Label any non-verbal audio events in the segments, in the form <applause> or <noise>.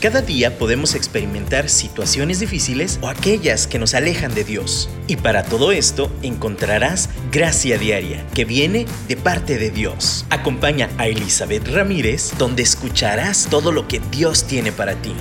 Cada día podemos experimentar situaciones difíciles o aquellas que nos alejan de Dios. Y para todo esto encontrarás gracia diaria que viene de parte de Dios. Acompaña a Elizabeth Ramírez donde escucharás todo lo que Dios tiene para ti.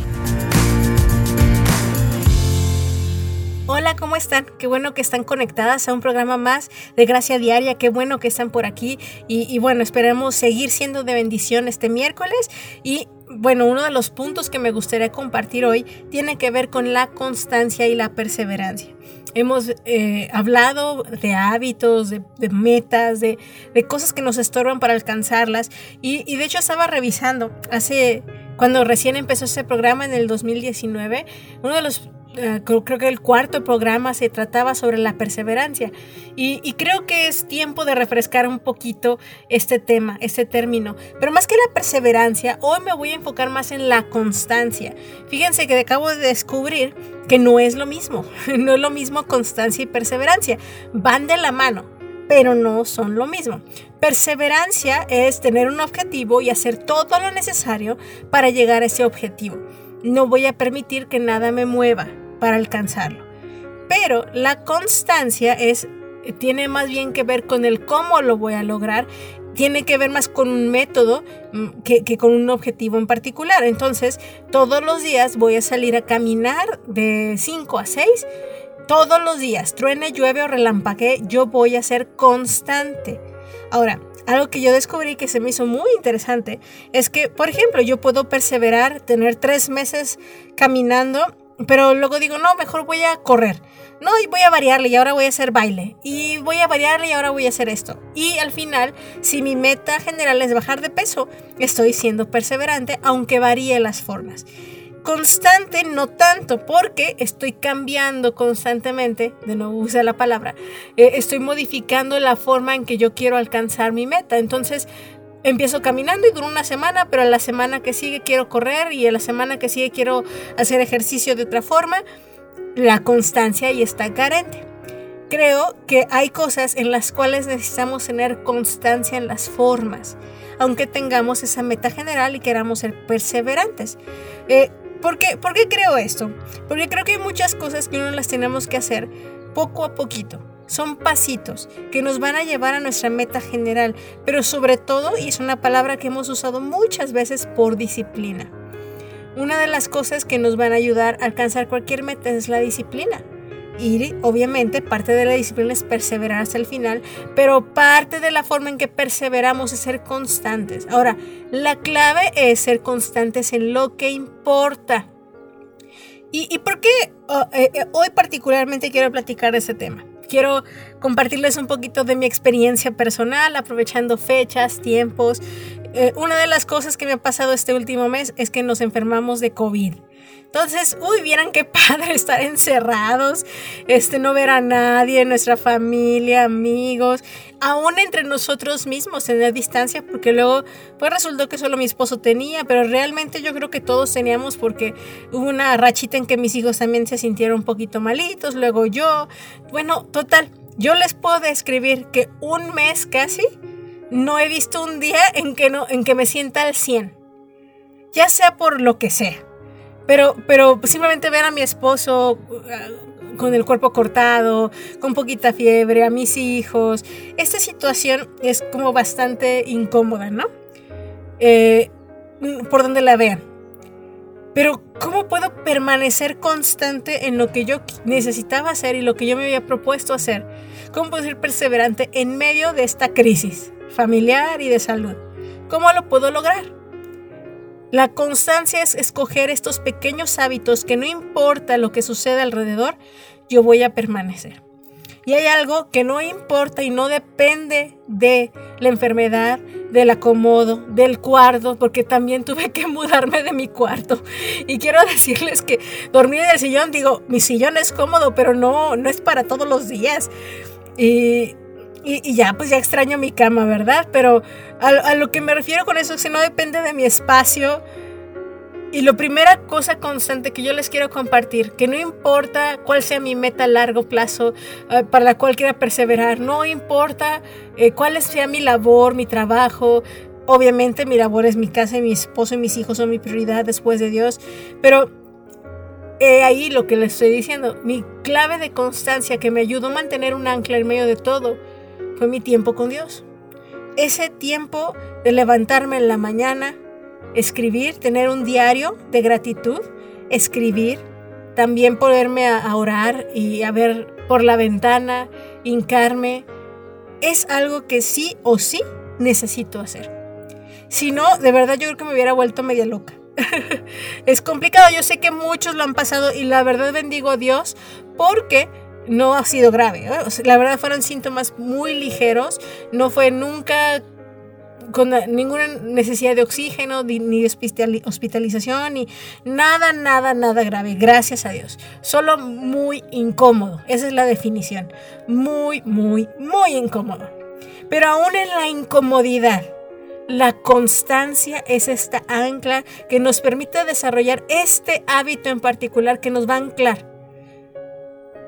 Hola, ¿cómo están? Qué bueno que están conectadas a un programa más de Gracia Diaria. Qué bueno que están por aquí. Y, bueno, esperamos seguir siendo de bendición este miércoles. Y bueno, uno de los puntos que me gustaría compartir hoy tiene que ver con la constancia y la perseverancia. Hemos eh, hablado de hábitos, de, metas, de, cosas que nos estorban para alcanzarlas. Y, y de hecho estaba revisando hace, cuando recién empezó este programa en el 2019, uno de los eh, creo, que el cuarto programa se trataba sobre la perseverancia y, creo que es tiempo de refrescar un poquito este tema, este término. Pero más que la perseverancia, hoy me voy a enfocar más en la constancia. Fíjense que acabo de descubrir que no es lo mismo, <laughs> no es lo mismo constancia y perseverancia, van de la mano, pero no son lo mismo. Perseverancia es tener un objetivo y hacer todo lo necesario para llegar a ese objetivo. No voy a permitir que nada me mueva para alcanzarlo. Pero la constancia es, tiene más bien que ver con el cómo lo voy a lograr, tiene que ver más con un método mm, que, que, con un objetivo en particular. Entonces, todos los días voy a salir a caminar de 5 a 6. Todos los días, truene, llueve o relampague, yo voy a ser constante. Ahora, algo que yo descubrí que se me hizo muy interesante es que, por ejemplo, yo puedo perseverar, tener tres meses caminando pero luego digo, no, mejor voy a correr. No, y voy a variarle y ahora voy a hacer baile. Y voy a variarle y ahora voy a hacer esto. Y al final, si mi meta general es bajar de peso, estoy siendo perseverante, aunque varíe las formas. Constante, no tanto, porque estoy cambiando constantemente, de nuevo usa la palabra, eh, estoy modificando la forma en que yo quiero alcanzar mi meta. Entonces, empiezo caminando y duro una semana, pero a la semana que sigue quiero correr y a la semana que sigue quiero hacer ejercicio de otra forma. La constancia y está carente. Creo que hay cosas en las cuales necesitamos tener constancia en las formas, aunque tengamos esa meta general y queramos ser perseverantes. Eh, ¿por, qué, ¿Por qué creo esto? Porque creo que hay muchas cosas que uno las tenemos que hacer poco a poquito son pasitos que nos van a llevar a nuestra meta general, pero sobre todo, y es una palabra que hemos usado muchas veces, por disciplina. Una de las cosas que nos van a ayudar a alcanzar cualquier meta es la disciplina. Y obviamente parte de la disciplina es perseverar hasta el final, pero parte de la forma en que perseveramos es ser constantes. Ahora, la clave es ser constantes en lo que importa. ¿Y, por qué oh, eh, eh, hoy particularmente quiero platicar de ese tema? quiero compartirles un poquito de mi experiencia personal, aprovechando fechas, tiempos. Eh, una de las cosas que me ha pasado este último mes es que nos enfermamos de COVID. Entonces, uy, vieran qué <laughs> padre estar encerrados, este, no ver a nadie, nuestra familia, amigos, aún entre nosotros mismos, tener distancia, porque luego, pues resultó que solo mi esposo tenía, pero realmente yo creo que todos teníamos porque hubo una rachita en que mis hijos también se sintieron un poquito malitos, luego yo, bueno, total, yo les puedo describir que un mes casi no he visto un día en que, no, en que me sienta al 100, ya sea por lo que sea pero, pero simplemente ver a mi esposo uh, con el cuerpo cortado, con poquita fiebre, a mis hijos, esta situación es como bastante incómoda, ¿no? Eh, por donde la vean. Pero ¿cómo puedo permanecer constante en lo que yo necesitaba hacer y lo que yo me había propuesto hacer? ¿Cómo puedo ser perseverante en medio de esta crisis familiar y de salud? ¿Cómo lo puedo lograr? La constancia es escoger estos pequeños hábitos que no importa lo que suceda alrededor, yo voy a permanecer. Y hay algo que no importa y no depende de la enfermedad, del acomodo, del cuarto, porque también tuve que mudarme de mi cuarto. Y quiero decirles que dormir en el sillón, digo, mi sillón es cómodo, pero no, no es para todos los días. Y y, ya, pues ya extraño mi cama, ¿verdad? Pero a, lo que me refiero con eso es no depende de mi espacio. Y la primera cosa constante que yo les quiero compartir, que no importa cuál sea mi meta a largo plazo eh, para la cual quiera perseverar, no importa eh, cuál sea mi labor, mi trabajo, Obviamente mi labor es mi casa y mi esposo y mis hijos son mi prioridad después de Dios, pero ahí lo que le estoy diciendo. Mi clave de constancia que me ayudó a mantener un ancla en medio de todo fue mi tiempo con Dios. Ese tiempo de levantarme en la mañana, escribir, tener un diario de gratitud, escribir, también poderme a, orar y a ver por la ventana, hincarme, es algo que sí o sí necesito hacer. Si no, de verdad yo creo que me hubiera vuelto media loca. <laughs> es complicado, yo sé que muchos lo han pasado y la verdad bendigo a Dios porque no ha sido grave. ¿eh? la verdad fueron síntomas muy ligeros, no fue nunca con ninguna necesidad de oxígeno, ni de hospitalización, ni nada, nada, nada grave, gracias a Dios. Solo muy incómodo, esa es la definición. Muy, muy, muy incómodo. Pero aún en la incomodidad, la constancia es esta ancla que nos permite desarrollar este hábito en particular que nos va a anclar.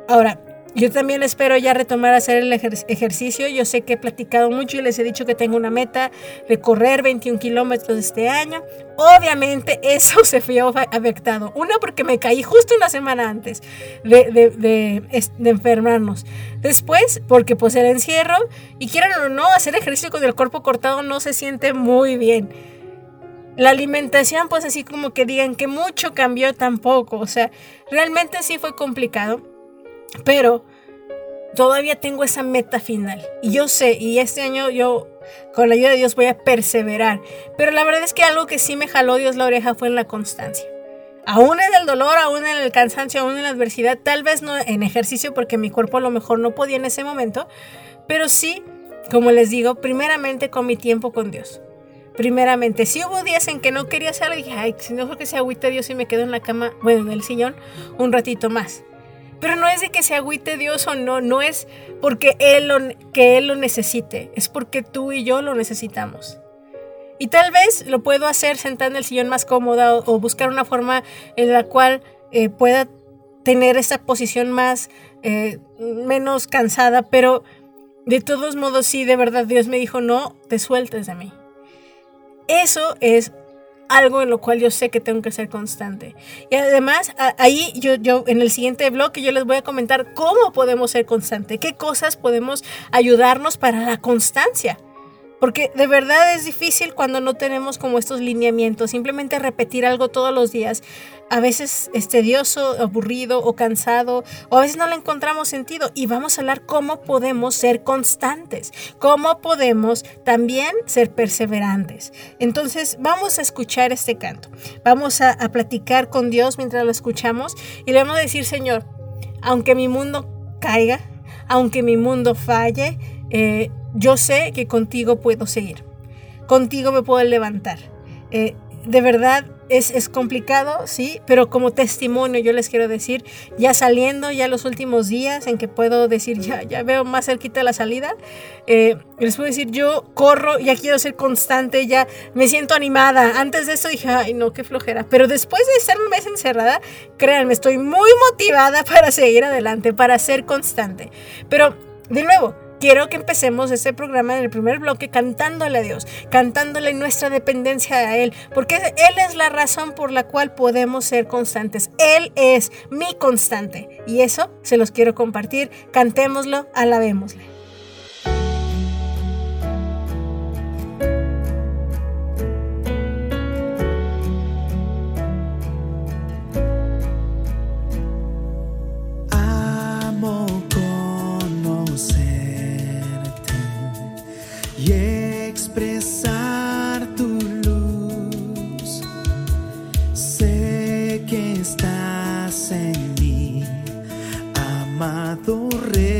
Ahora, yo también espero ya retomar a hacer el ejercicio. Yo sé que he platicado mucho y les he dicho que tengo una meta de correr 21 kilómetros este año. Obviamente <laughs> eso se fue afectado. Una porque me caí justo una semana antes de, enfermarnos. Después porque pues el encierro y quieran o no, hacer ejercicio con el cuerpo cortado no se siente muy bien. La alimentación pues así como que digan que mucho cambió tampoco. O sea, realmente sí fue complicado. Pero todavía tengo esa meta final. Y yo sé, y este año yo, con la ayuda de Dios, voy a perseverar. Pero la verdad es que algo que sí me jaló Dios la oreja fue en la constancia. Aún en el dolor, aún en el cansancio, aún en la adversidad, tal vez no en ejercicio porque mi cuerpo a lo mejor no podía en ese momento, pero sí, como les digo, primeramente con mi tiempo con Dios. Primeramente, si hubo días en que no quería hacerlo, dije, ay, si no creo que se agüita Dios y me quedo en la cama, bueno, en el sillón, un ratito más. Pero no es de que se agüite Dios o no, no es porque él lo, que Él lo necesite, es porque tú y yo lo necesitamos. Y tal vez lo puedo hacer sentado en el sillón más cómoda o, buscar una forma en la cual eh, pueda tener esa posición más, eh, menos cansada, pero de todos modos sí, de verdad Dios me dijo, no te sueltes de mí. Eso es algo en lo cual yo sé que tengo que ser constante. Y además, ahí yo, yo en el siguiente blog yo les voy a comentar cómo podemos ser constantes, qué cosas podemos ayudarnos para la constancia. Porque de verdad es difícil cuando no tenemos como estos lineamientos, simplemente repetir algo todos los días. A veces es aburrido o cansado, o a veces no le encontramos sentido. Y vamos a hablar cómo podemos ser constantes, cómo podemos también ser perseverantes. Entonces vamos a escuchar este canto, vamos a, platicar con Dios mientras lo escuchamos y le vamos a decir, Señor, aunque mi mundo caiga, aunque mi mundo falle, eh, yo sé que contigo puedo seguir, contigo me puedo levantar. Eh, de verdad es, complicado, sí, pero como testimonio yo les quiero decir, ya saliendo, ya los últimos días en que puedo decir, ya, ya veo más cerquita la salida, eh, les puedo decir, yo corro, ya quiero ser constante, ya me siento animada. Antes de eso dije, ay no, qué flojera, pero después de estar un mes encerrada, créanme, estoy muy motivada <laughs> para seguir adelante, para ser constante. Pero, de nuevo, quiero que empecemos este programa en el primer bloque cantándole a Dios, cantándole nuestra dependencia a Él, porque Él es la razón por la cual podemos ser constantes. Él es mi constante y eso se los quiero compartir. Cantémoslo, alabémosle. torre.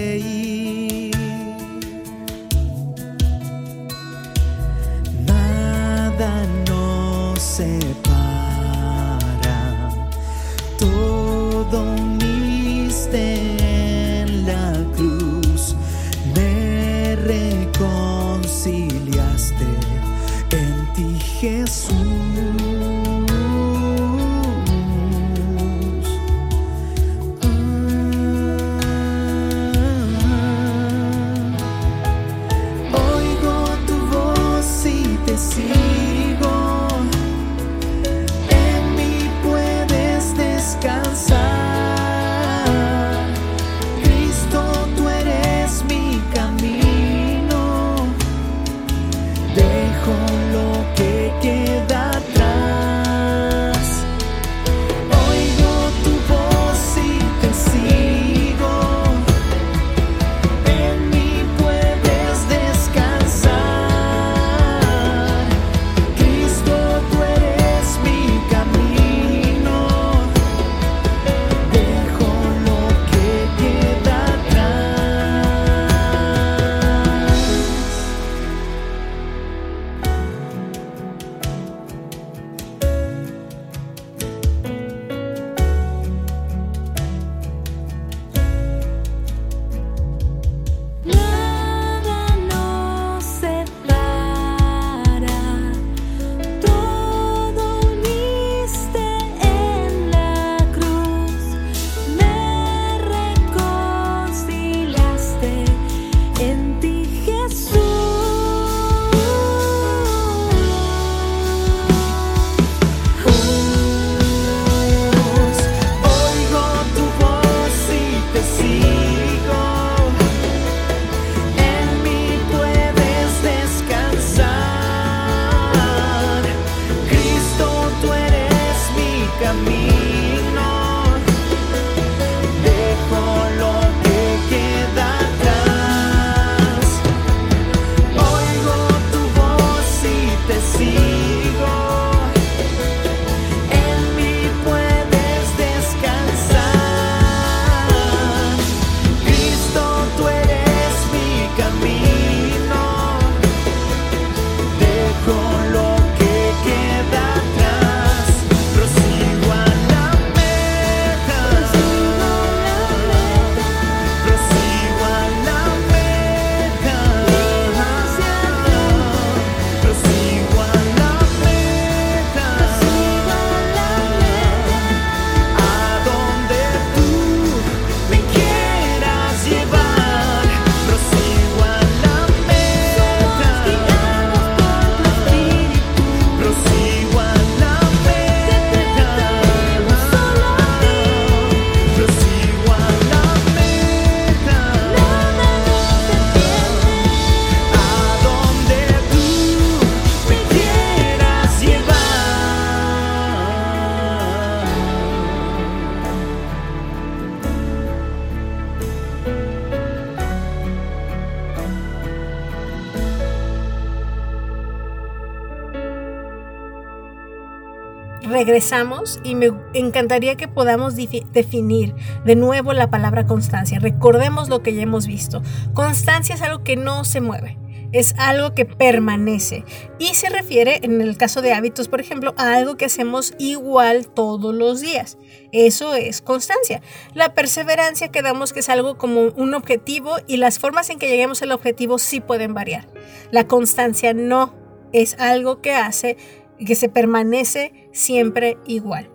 Y me encantaría que podamos definir de nuevo la palabra constancia. Recordemos lo que ya hemos visto. Constancia es algo que no se mueve es algo que permanece y se refiere, en el caso de hábitos, por ejemplo, a algo que hacemos igual todos los días. Eso es constancia. La perseverancia quedamos que es algo como un objetivo y las formas en que lleguemos al objetivo sí pueden variar. La constancia no es algo que hace que se permanece siempre igual.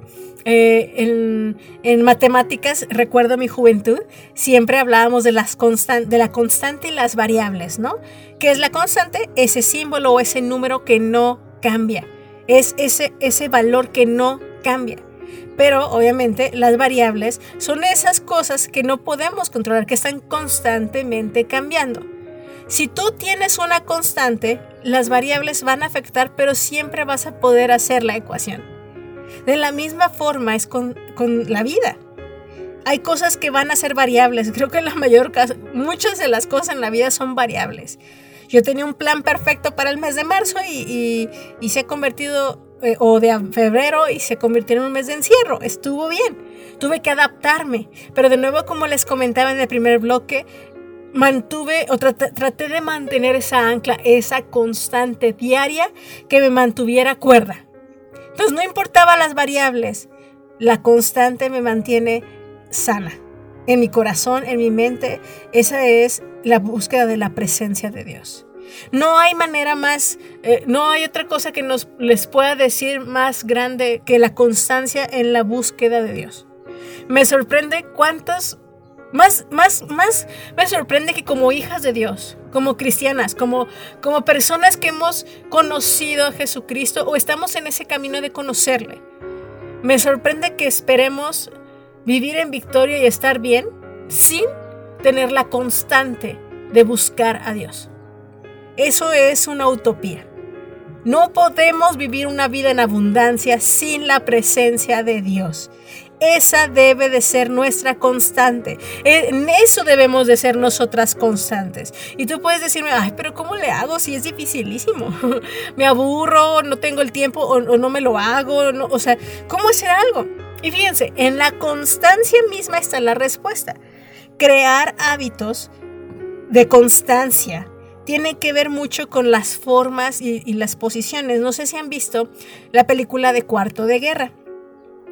Eh, en, matemáticas, recuerdo mi juventud, siempre hablábamos de, las la constante y las variables, ¿no? ¿Qué es la constante? Ese símbolo o ese número que no cambia. Es ese, ese valor que no cambia. Pero obviamente las variables son esas cosas que no podemos controlar, que están constantemente cambiando. Si tú tienes una constante, las variables van a afectar, pero siempre vas a poder hacer la ecuación. De la misma forma es con, la vida. Hay cosas que van a ser variables. Creo que la mayor muchas de las cosas en la vida son variables. Yo tenía un plan perfecto para el mes de marzo y, se ha convertido, eh, o de febrero, y se convirtió en un mes de encierro. Estuvo bien. Tuve que adaptarme. Pero de nuevo, como les comentaba en el primer bloque, mantuve o traté de mantener esa ancla, esa constante diaria que me mantuviera cuerda. Entonces no importaba las variables, la constante me mantiene sana. En mi corazón, en mi mente, esa es la búsqueda de la presencia de Dios. No hay manera más, eh, no hay otra cosa que nos les pueda decir más grande que la constancia en la búsqueda de Dios. Me sorprende cuántos más, más, más me sorprende que como hijas de Dios, como cristianas, como, como personas que hemos conocido a Jesucristo o estamos en ese camino de conocerle, me sorprende que esperemos vivir en victoria y estar bien sin tener la constante de buscar a Dios. Eso es una utopía. No podemos vivir una vida en abundancia sin la presencia de Dios. Esa debe de ser nuestra constante. En eso debemos de ser nosotras constantes. Y tú puedes decirme, ay, pero ¿cómo le hago si es dificilísimo? <laughs> me aburro, no tengo el tiempo o, no me lo hago. o sea, ¿cómo hacer algo? Y fíjense, en la constancia misma está la respuesta. Crear hábitos de constancia tiene que ver mucho con las formas y, y las posiciones. No sé si han visto la película de Cuarto de Guerra.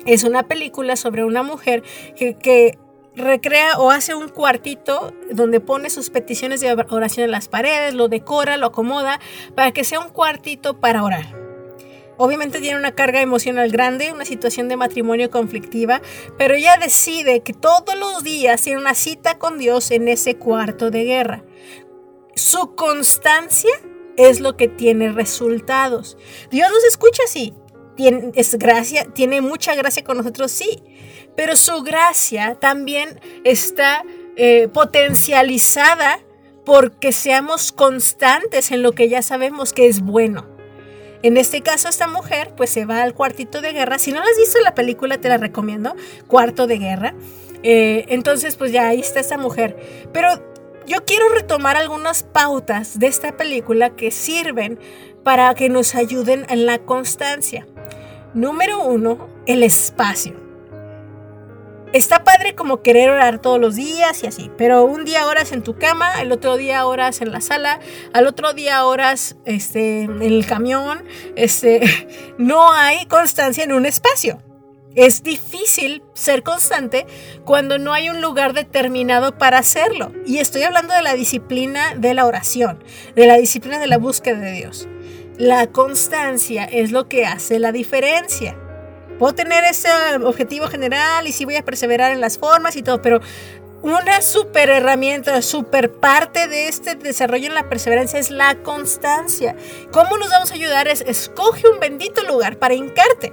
Es una película sobre una mujer que, recrea o hace un cuartito donde pone sus peticiones de oración en las paredes, lo decora, lo acomoda para que sea un cuartito para orar. Obviamente tiene una carga emocional grande, una situación de matrimonio conflictiva, pero ella decide que todos los días tiene una cita con Dios en ese cuarto de guerra. Su constancia es lo que tiene resultados. Dios nos escucha así, tiene, es gracia, tiene mucha gracia con nosotros, sí, pero su gracia también está eh, potencializada porque seamos constantes en lo que ya sabemos que es bueno. En este caso, esta mujer pues se va al cuartito de guerra. Si no la has visto la película, te la recomiendo. Cuarto de guerra. Eh, entonces, pues ya ahí está esta mujer. Pero yo quiero retomar algunas pautas de esta película que sirven para que nos ayuden en la constancia. Número uno, el espacio. Está padre como querer orar todos los días y así, pero un día oras en tu cama, el otro día oras en la sala, al otro día oras este, en el camión. Este, <laughs> no hay constancia en un espacio. Es difícil ser constante cuando no hay un lugar determinado para hacerlo. Y estoy hablando de la disciplina de la oración, de la disciplina de la búsqueda de Dios. La constancia es lo que hace la diferencia. Puedo tener ese objetivo general y sí voy a perseverar en las formas y todo, pero una super herramienta, super parte de este desarrollo en la perseverancia es la constancia. ¿Cómo nos vamos a ayudar? Es escoge un bendito lugar para hincarte.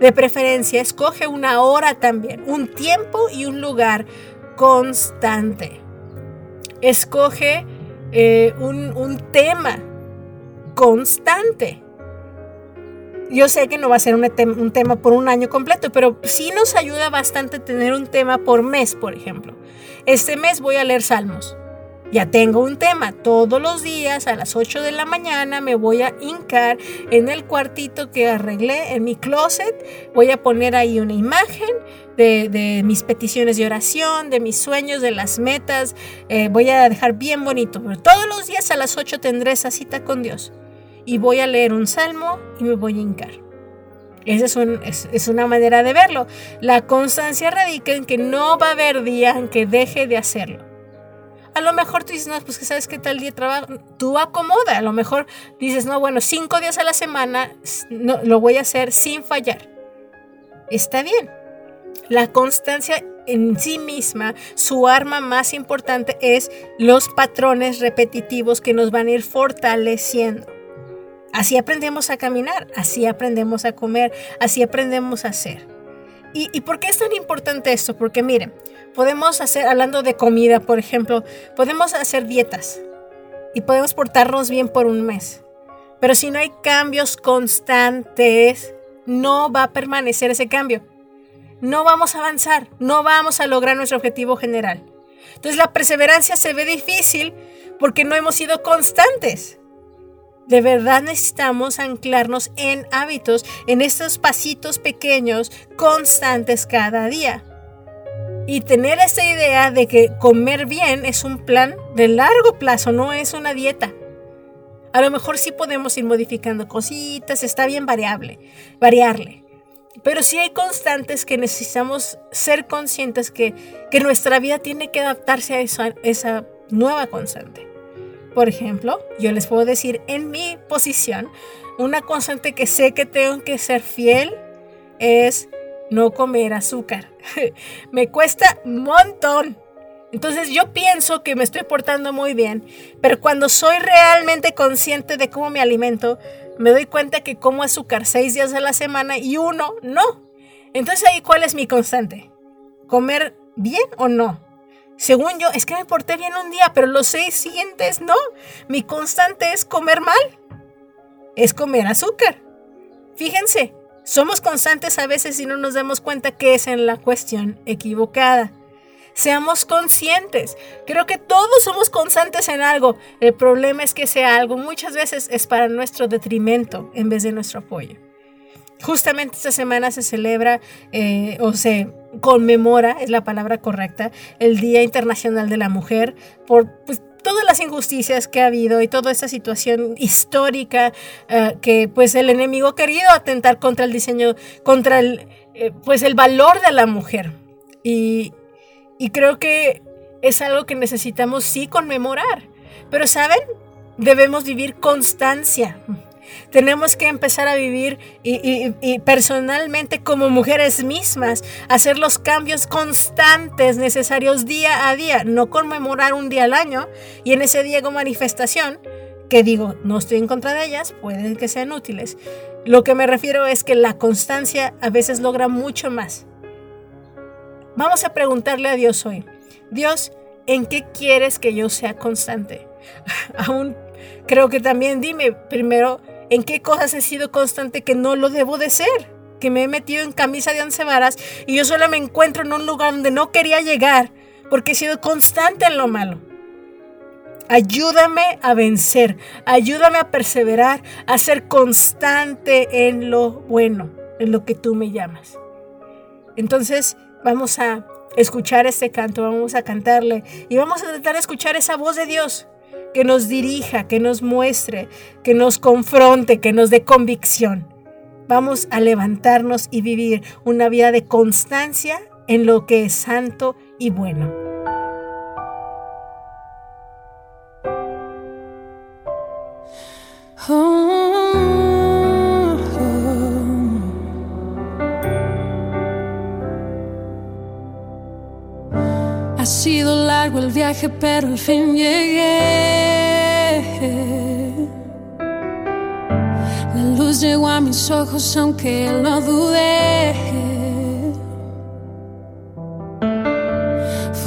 De preferencia, escoge una hora también, un tiempo y un lugar constante. Escoge eh, un, un tema constante. Yo sé que no va a ser un, tema por un año completo, pero sí nos ayuda bastante tener un tema por mes, por ejemplo. Este mes voy a leer salmos. Ya tengo un tema. Todos los días a las 8 de la mañana me voy a hincar en el cuartito que arreglé en mi closet. Voy a poner ahí una imagen de, mis peticiones de oración, de mis sueños, de las metas. Eh, voy a dejar bien bonito. Pero todos los días a las 8 tendré esa cita con Dios. Y voy a leer un salmo y me voy a hincar. Esa es, es, una manera de verlo. La constancia radica en que no va a haber día en que deje de hacerlo. A lo mejor tú dices, no, pues que sabes que tal día trabajo, tú acomoda. A lo mejor dices, no, bueno, cinco días a la semana no, lo voy a hacer sin fallar. Está bien. La constancia en sí misma, su arma más importante es los patrones repetitivos que nos van a ir fortaleciendo. Así aprendemos a caminar, así aprendemos a comer, así aprendemos a hacer. ¿Y, ¿Y, por qué es tan importante esto? Porque miren, podemos hacer, hablando de comida, por ejemplo, podemos hacer dietas y podemos portarnos bien por un mes. Pero si no hay cambios constantes, no va a permanecer ese cambio. No vamos a avanzar, no vamos a lograr nuestro objetivo general. Entonces la perseverancia se ve difícil porque no hemos sido constantes. De verdad necesitamos anclarnos en hábitos, en estos pasitos pequeños, constantes cada día y tener esa idea de que comer bien es un plan de largo plazo, no es una dieta. A lo mejor sí podemos ir modificando cositas, está bien variable, variarle. Pero sí hay constantes que necesitamos ser conscientes que, que nuestra vida tiene que adaptarse a esa, esa nueva constante. Por ejemplo, yo les puedo decir en mi posición, una constante que sé que tengo que ser fiel es no comer azúcar. <laughs> me cuesta un montón. Entonces yo pienso que me estoy portando muy bien, pero cuando soy realmente consciente de cómo me alimento, me doy cuenta que como azúcar seis días a la semana y uno no. Entonces ahí cuál es mi constante? ¿Comer bien o no? Según yo, es que me porté bien un día, pero los seis siguientes no. Mi constante es comer mal. Es comer azúcar. Fíjense, somos constantes a veces y no nos damos cuenta que es en la cuestión equivocada. Seamos conscientes. Creo que todos somos constantes en algo. El problema es que sea algo muchas veces es para nuestro detrimento en vez de nuestro apoyo. Justamente esta semana se celebra eh, o se conmemora, es la palabra correcta, el Día Internacional de la Mujer por pues, todas las injusticias que ha habido y toda esta situación histórica eh, que pues el enemigo ha querido atentar contra el diseño, contra el, eh, pues el valor de la mujer. Y, y creo que es algo que necesitamos sí conmemorar. Pero ¿saben? Debemos vivir constancia. Tenemos que empezar a vivir y, personalmente como mujeres mismas, hacer los cambios constantes necesarios día a día, no conmemorar un día al año y en ese día como manifestación, que digo, no estoy en contra de ellas, pueden que sean útiles. Lo que me refiero es que la constancia a veces logra mucho más. Vamos a preguntarle a Dios hoy, Dios, ¿en qué quieres que yo sea constante? <laughs> Aún creo que también dime primero, en qué cosas he sido constante que no lo debo de ser, que me he metido en camisa de once varas y yo solo me encuentro en un lugar donde no quería llegar porque he sido constante en lo malo. Ayúdame a vencer, ayúdame a perseverar, a ser constante en lo bueno, en lo que tú me llamas. Entonces vamos a escuchar este canto, vamos a cantarle y vamos a tratar de escuchar esa voz de Dios que nos dirija, que nos muestre, que nos confronte, que nos dé convicción. Vamos a levantarnos y vivir una vida de constancia en lo que es santo y bueno. Ha sido largo el viaje, pero al fin llegué. llegó a mis ojos aunque lo dudé.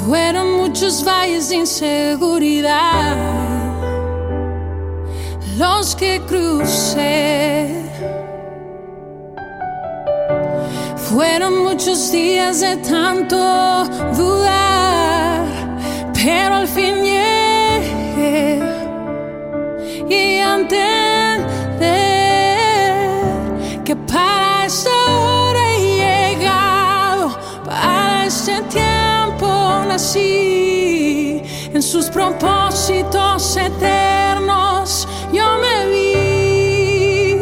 Fueron muchos valles de inseguridad los que crucé. Fueron muchos días de tanto dudar, pero al fin llegué y antes en sus propósitos eternos yo me vi.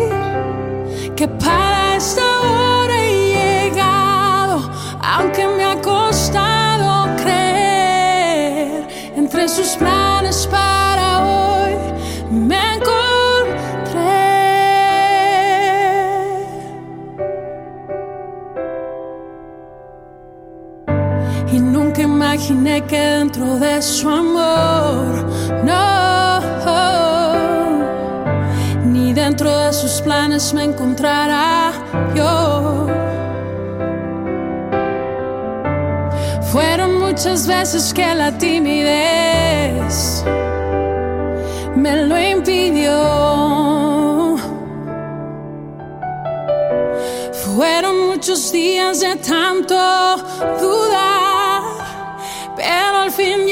Que para esta hora he llegado, aunque me ha costado creer entre sus planes imaginé que dentro de su amor, no, ni dentro de sus planes me encontrará yo. Fueron muchas veces que la timidez me lo impidió. Fueron muchos días de tanto dudar pero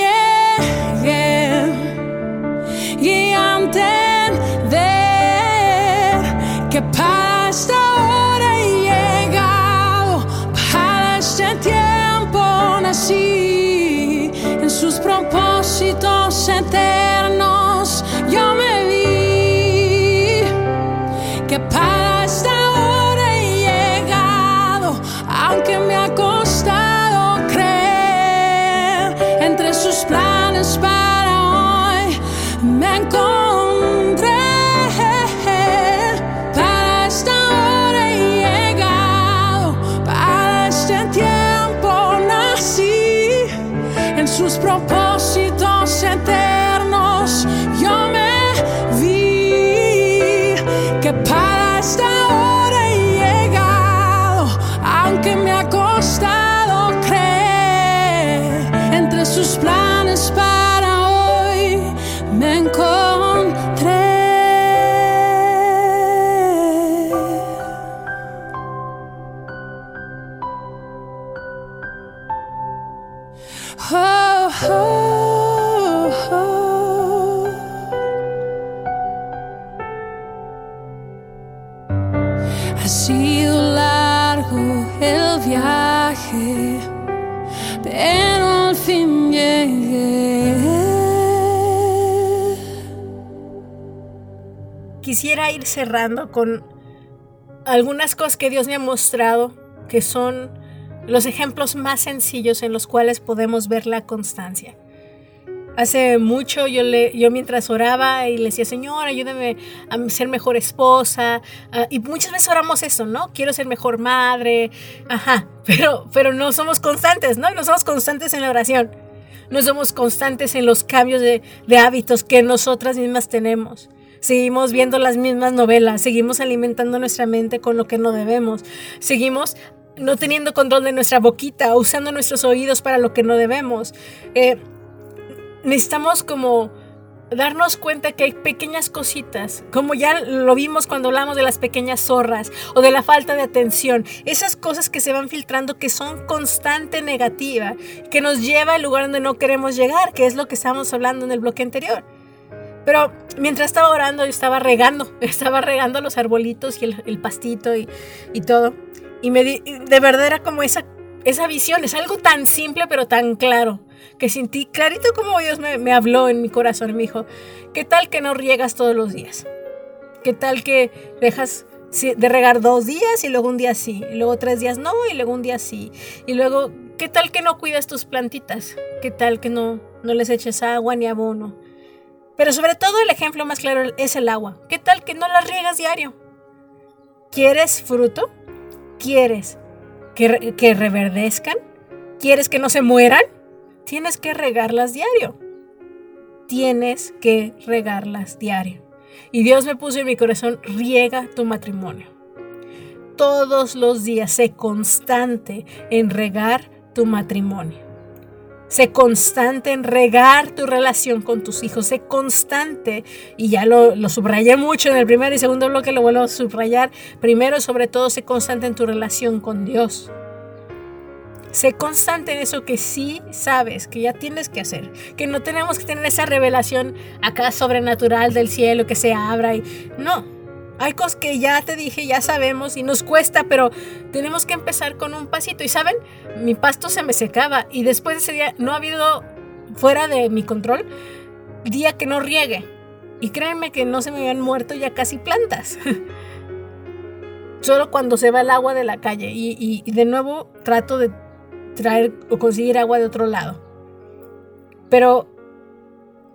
cerrando con algunas cosas que Dios me ha mostrado, que son los ejemplos más sencillos en los cuales podemos ver la constancia. Hace mucho yo, le, yo mientras oraba y le decía, Señor, ayúdame a ser mejor esposa. Ah, y muchas veces oramos eso, ¿no? Quiero ser mejor madre. Ajá, pero, pero no somos constantes, ¿no? No somos constantes en la oración. No somos constantes en los cambios de, de hábitos que nosotras mismas tenemos. Seguimos viendo las mismas novelas, seguimos alimentando nuestra mente con lo que no debemos, seguimos no teniendo control de nuestra boquita, usando nuestros oídos para lo que no debemos. Eh, necesitamos como darnos cuenta que hay pequeñas cositas, como ya lo vimos cuando hablamos de las pequeñas zorras o de la falta de atención, esas cosas que se van filtrando que son constante negativa, que nos lleva al lugar donde no queremos llegar, que es lo que estábamos hablando en el bloque anterior. Pero mientras estaba orando, yo estaba regando, <laughs> estaba regando los arbolitos y el, pastito y, todo. Y me de verdad era como esa, esa visión, es algo tan simple pero tan claro, que sentí clarito como Dios me, me habló en mi corazón. Me dijo, ¿qué tal que no riegas todos los días? ¿Qué tal que dejas de regar dos días y luego un día sí, y luego tres días no, y luego un día sí, y luego, ¿qué tal que no cuidas tus plantitas? ¿Qué tal que no, no les eches agua ni abono? Pero sobre todo el ejemplo más claro es el agua. ¿Qué tal que no las riegas diario? ¿Quieres fruto? ¿Quieres que, que reverdezcan? ¿Quieres que no se mueran? Tienes que regarlas diario. Tienes que regarlas diario. Y Dios me puso en mi corazón, riega tu matrimonio. Todos los días, sé constante en regar tu matrimonio. Sé constante en regar tu relación con tus hijos. Sé constante, y ya lo, subrayé mucho en el primer y segundo bloque, lo vuelvo a subrayar. Primero, sobre todo, sé constante en tu relación con Dios. Sé constante en eso que sí sabes, que ya tienes que hacer. Que no tenemos que tener esa revelación acá sobrenatural del cielo que se abra y. No. Hay cosas que ya te dije, ya sabemos y nos cuesta, pero tenemos que empezar con un pasito. Y saben, mi pasto se me secaba y después de ese día no ha habido fuera de mi control día que no riegue. Y créanme que no se me habían muerto ya casi plantas. <laughs> Solo cuando se va el agua de la calle. Y, y de nuevo trato de traer o conseguir agua de otro lado. Pero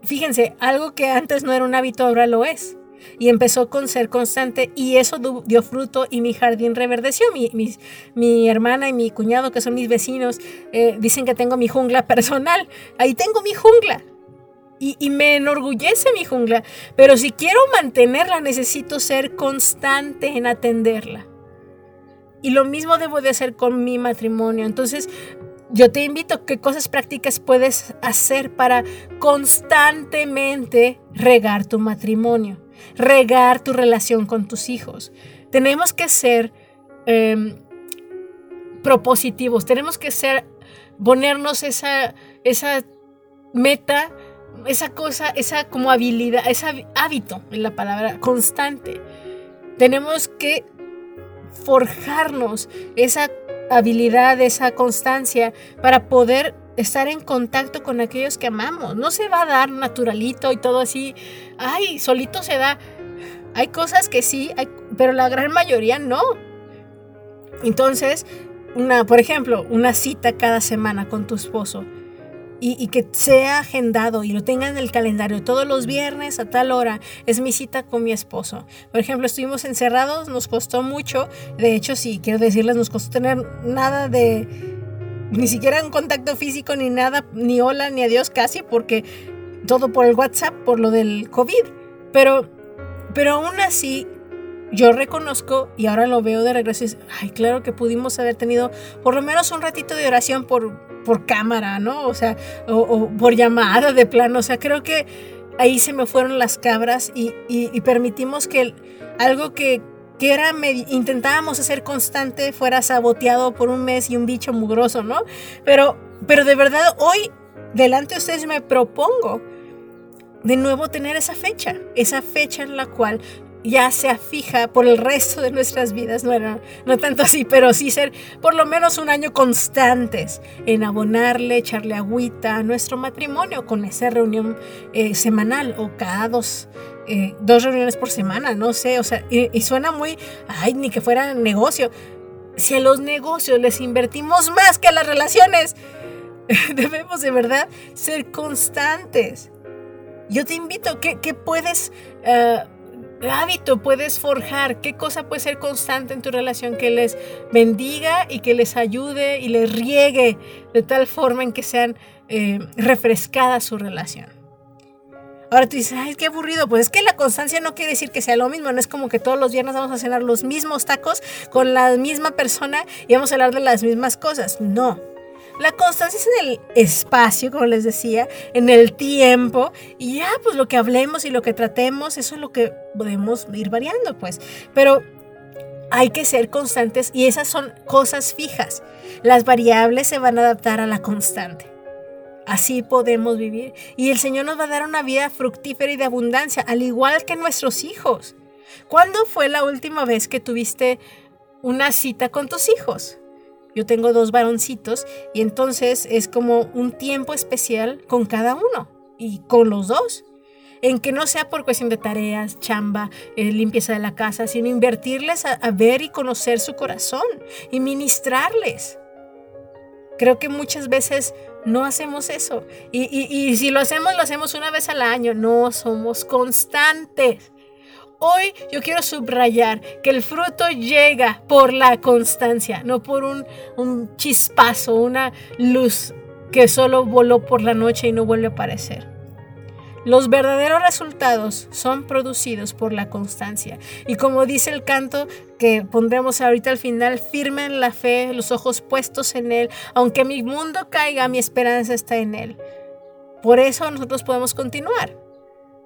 fíjense, algo que antes no era un hábito ahora lo es y empezó con ser constante y eso dio fruto y mi jardín reverdeció. Mi, mi, hermana y mi cuñado, que son mis vecinos, eh, dicen que tengo mi jungla <laughs> personal. Ahí tengo mi jungla. Y, y, me enorgullece mi jungla. Pero si quiero mantenerla, necesito ser constante en atenderla. Y lo mismo debo de hacer con mi matrimonio. Entonces, yo te invito, ¿qué cosas prácticas puedes hacer para constantemente regar tu matrimonio? Regar tu relación con tus hijos. Tenemos que ser em, propositivos, tenemos que ser, ponernos esa, esa meta, esa cosa, esa como habilidad, ese hábito, en la palabra, constante. Tenemos que forjarnos esa habilidad, esa constancia para poder estar en contacto con aquellos que amamos. No se va a dar naturalito y todo así. Ay, solito se da. Hay cosas que sí, pero la gran mayoría no. Entonces, una, por ejemplo, una cita cada semana con tu esposo y, y, que sea agendado y lo tenga en el calendario todos los viernes a tal hora, es mi cita con mi esposo. Por ejemplo, estuvimos encerrados, nos costó mucho, de hecho, sí, quiero decirles, nos costó tener nada de ni siquiera un contacto físico ni nada, ni hola, ni adiós casi, porque todo por el WhatsApp, por lo del COVID. Pero, pero aún así, yo reconozco y ahora lo veo de regreso. Y, ay, claro que pudimos haber tenido por lo menos un ratito de oración por, por cámara, ¿no? O sea, o, por llamada de plano. O sea, creo que ahí se me fueron las cabras y, y permitimos que algo que, que era intentábamos hacer constante fuera saboteado por un mes y un bicho mugroso, ¿no? Pero, pero de verdad hoy delante de ustedes me propongo de nuevo tener esa fecha, esa fecha en la cual ya sea fija por el resto de nuestras vidas, no, era, no tanto así, pero sí ser por lo menos un año constantes en abonarle, echarle agüita a nuestro matrimonio con esa reunión eh, semanal o cada dos, eh, dos reuniones por semana, no sé, o sea, y, suena muy, ay, ni que fuera negocio. Si a los negocios les invertimos más que a las relaciones, <laughs> debemos de verdad ser constantes. Yo te invito, ¿qué, qué puedes uh, hábito puedes forjar? ¿Qué cosa puede ser constante en tu relación que les bendiga y que les ayude y les riegue de tal forma en que sean eh, refrescada su relación? Ahora tú dices, ay, qué aburrido. Pues es que la constancia no quiere decir que sea lo mismo. No es como que todos los viernes vamos a cenar los mismos tacos con la misma persona y vamos a hablar de las mismas cosas. No. La constancia es en el espacio, como les decía, en el tiempo, y ya, pues lo que hablemos y lo que tratemos, eso es lo que podemos ir variando, pues. Pero hay que ser constantes y esas son cosas fijas. Las variables se van a adaptar a la constante. Así podemos vivir. Y el Señor nos va a dar una vida fructífera y de abundancia, al igual que nuestros hijos. ¿Cuándo fue la última vez que tuviste una cita con tus hijos? Yo tengo dos varoncitos y entonces es como un tiempo especial con cada uno y con los dos. En que no sea por cuestión de tareas, chamba, eh, limpieza de la casa, sino invertirles a, ver y conocer su corazón y ministrarles. Creo que muchas veces no hacemos eso. Y, y si lo hacemos, lo hacemos una vez al año. No somos constantes. Hoy yo quiero subrayar que el fruto llega por la constancia, no por un, chispazo, una luz que solo voló por la noche y no vuelve a aparecer. Los verdaderos resultados son producidos por la constancia. Y como dice el canto que pondremos ahorita al final, firmen la fe, los ojos puestos en Él. Aunque mi mundo caiga, mi esperanza está en Él. Por eso nosotros podemos continuar.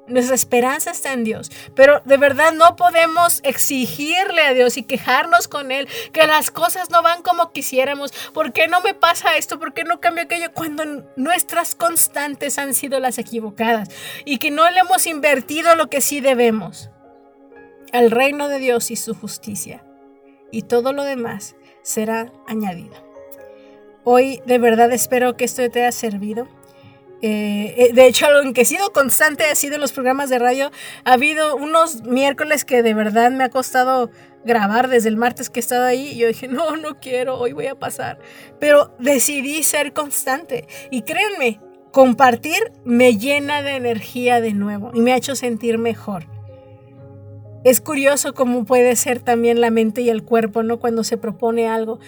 Nuestra esperanza está en Dios, pero de verdad no podemos exigirle a Dios y quejarnos con Él que las cosas no van como quisiéramos. ¿Por qué no me pasa esto? ¿Por qué no cambia aquello? Cuando nuestras constantes han sido las equivocadas y que no le hemos invertido lo que sí debemos. al reino de Dios y su justicia, y todo lo demás será añadido. Hoy de verdad espero que esto te haya servido. Eh, eh, de hecho, algo en que he sido constante ha sido en los programas de radio. Ha habido unos miércoles que de verdad me ha costado grabar desde el martes que he estado ahí. Y yo dije, no, no quiero, hoy voy a pasar. Pero decidí ser constante. Y créanme, compartir me llena de energía de nuevo y me ha hecho sentir mejor. Es curioso cómo puede ser también la mente y el cuerpo, ¿no? Cuando se propone algo.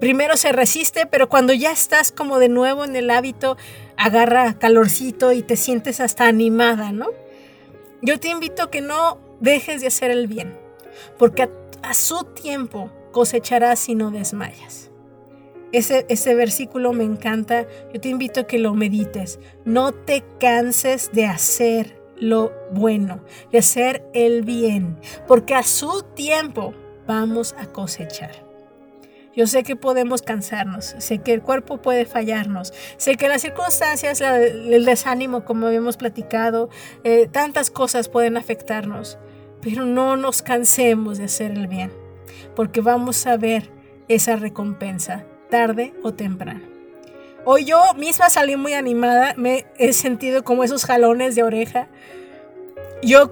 Primero se resiste, pero cuando ya estás como de nuevo en el hábito, agarra calorcito y te sientes hasta animada, ¿no? Yo te invito a que no dejes de hacer el bien, porque a, su tiempo cosecharás si no desmayas. Ese, ese, versículo me encanta. Yo te invito a que lo medites. No te canses de hacer lo bueno, de hacer el bien, porque a su tiempo vamos a cosechar. Yo sé que podemos cansarnos, sé que el cuerpo puede fallarnos, sé que las circunstancias, el desánimo, como habíamos platicado, eh, tantas cosas pueden afectarnos, pero no nos cansemos de hacer el bien, porque vamos a ver esa recompensa tarde o temprano. Hoy yo misma salí muy animada, me he sentido como esos jalones de oreja. Yo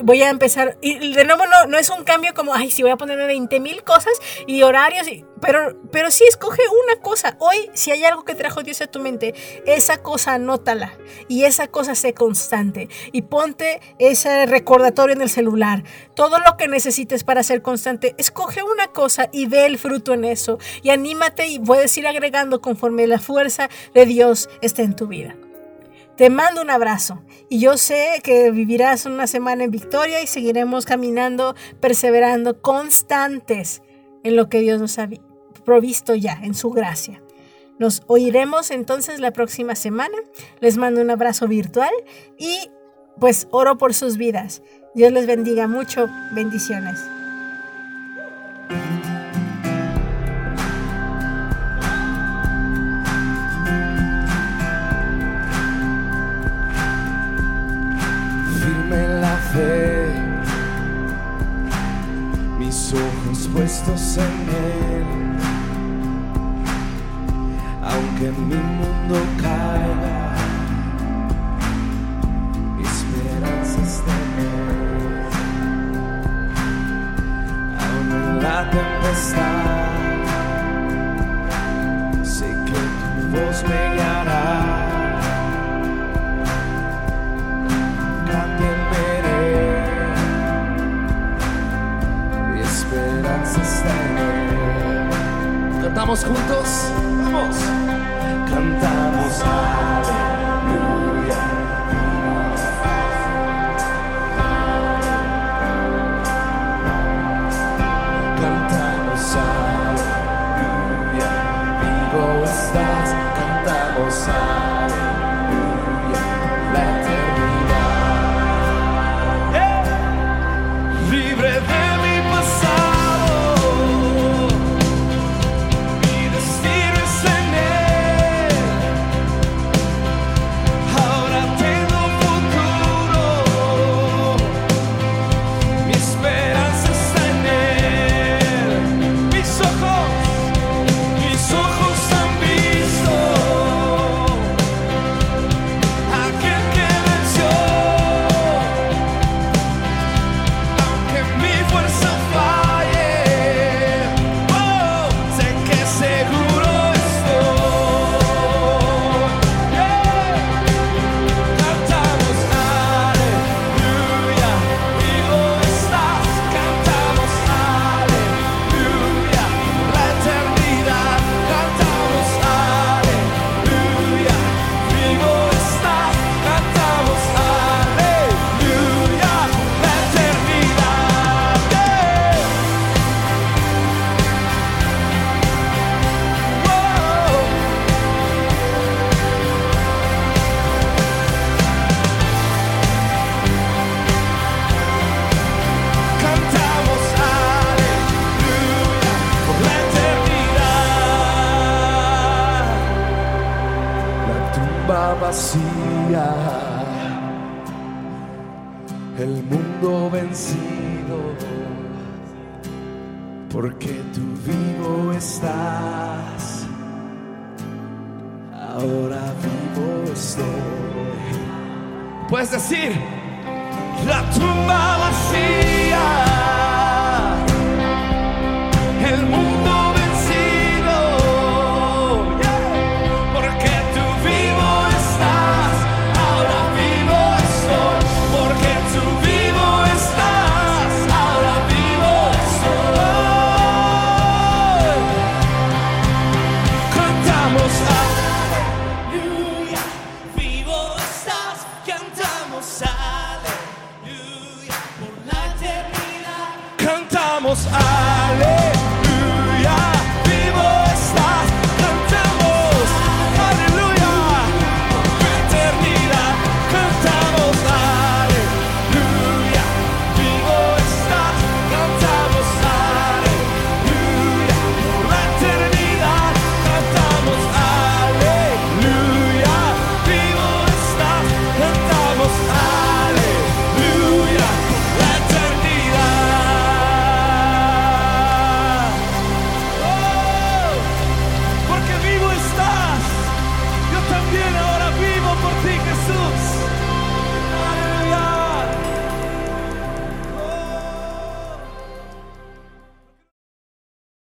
voy a empezar, y de nuevo no, no es un cambio como, ay, si voy a ponerme 20 mil cosas y horarios, pero, pero sí escoge una cosa. Hoy, si hay algo que trajo Dios a tu mente, esa cosa anótala y esa cosa sé constante y ponte ese recordatorio en el celular. Todo lo que necesites para ser constante, escoge una cosa y ve el fruto en eso y anímate y puedes ir agregando conforme la fuerza de Dios esté en tu vida. Te mando un abrazo y yo sé que vivirás una semana en victoria y seguiremos caminando, perseverando, constantes en lo que Dios nos ha provisto ya, en su gracia. Nos oiremos entonces la próxima semana. Les mando un abrazo virtual y pues oro por sus vidas. Dios les bendiga mucho. Bendiciones. Puestos en él. Aunque mi mundo caiga, mi esperanza está en él. Aún en la tempestad, sé que tu voz me juntos,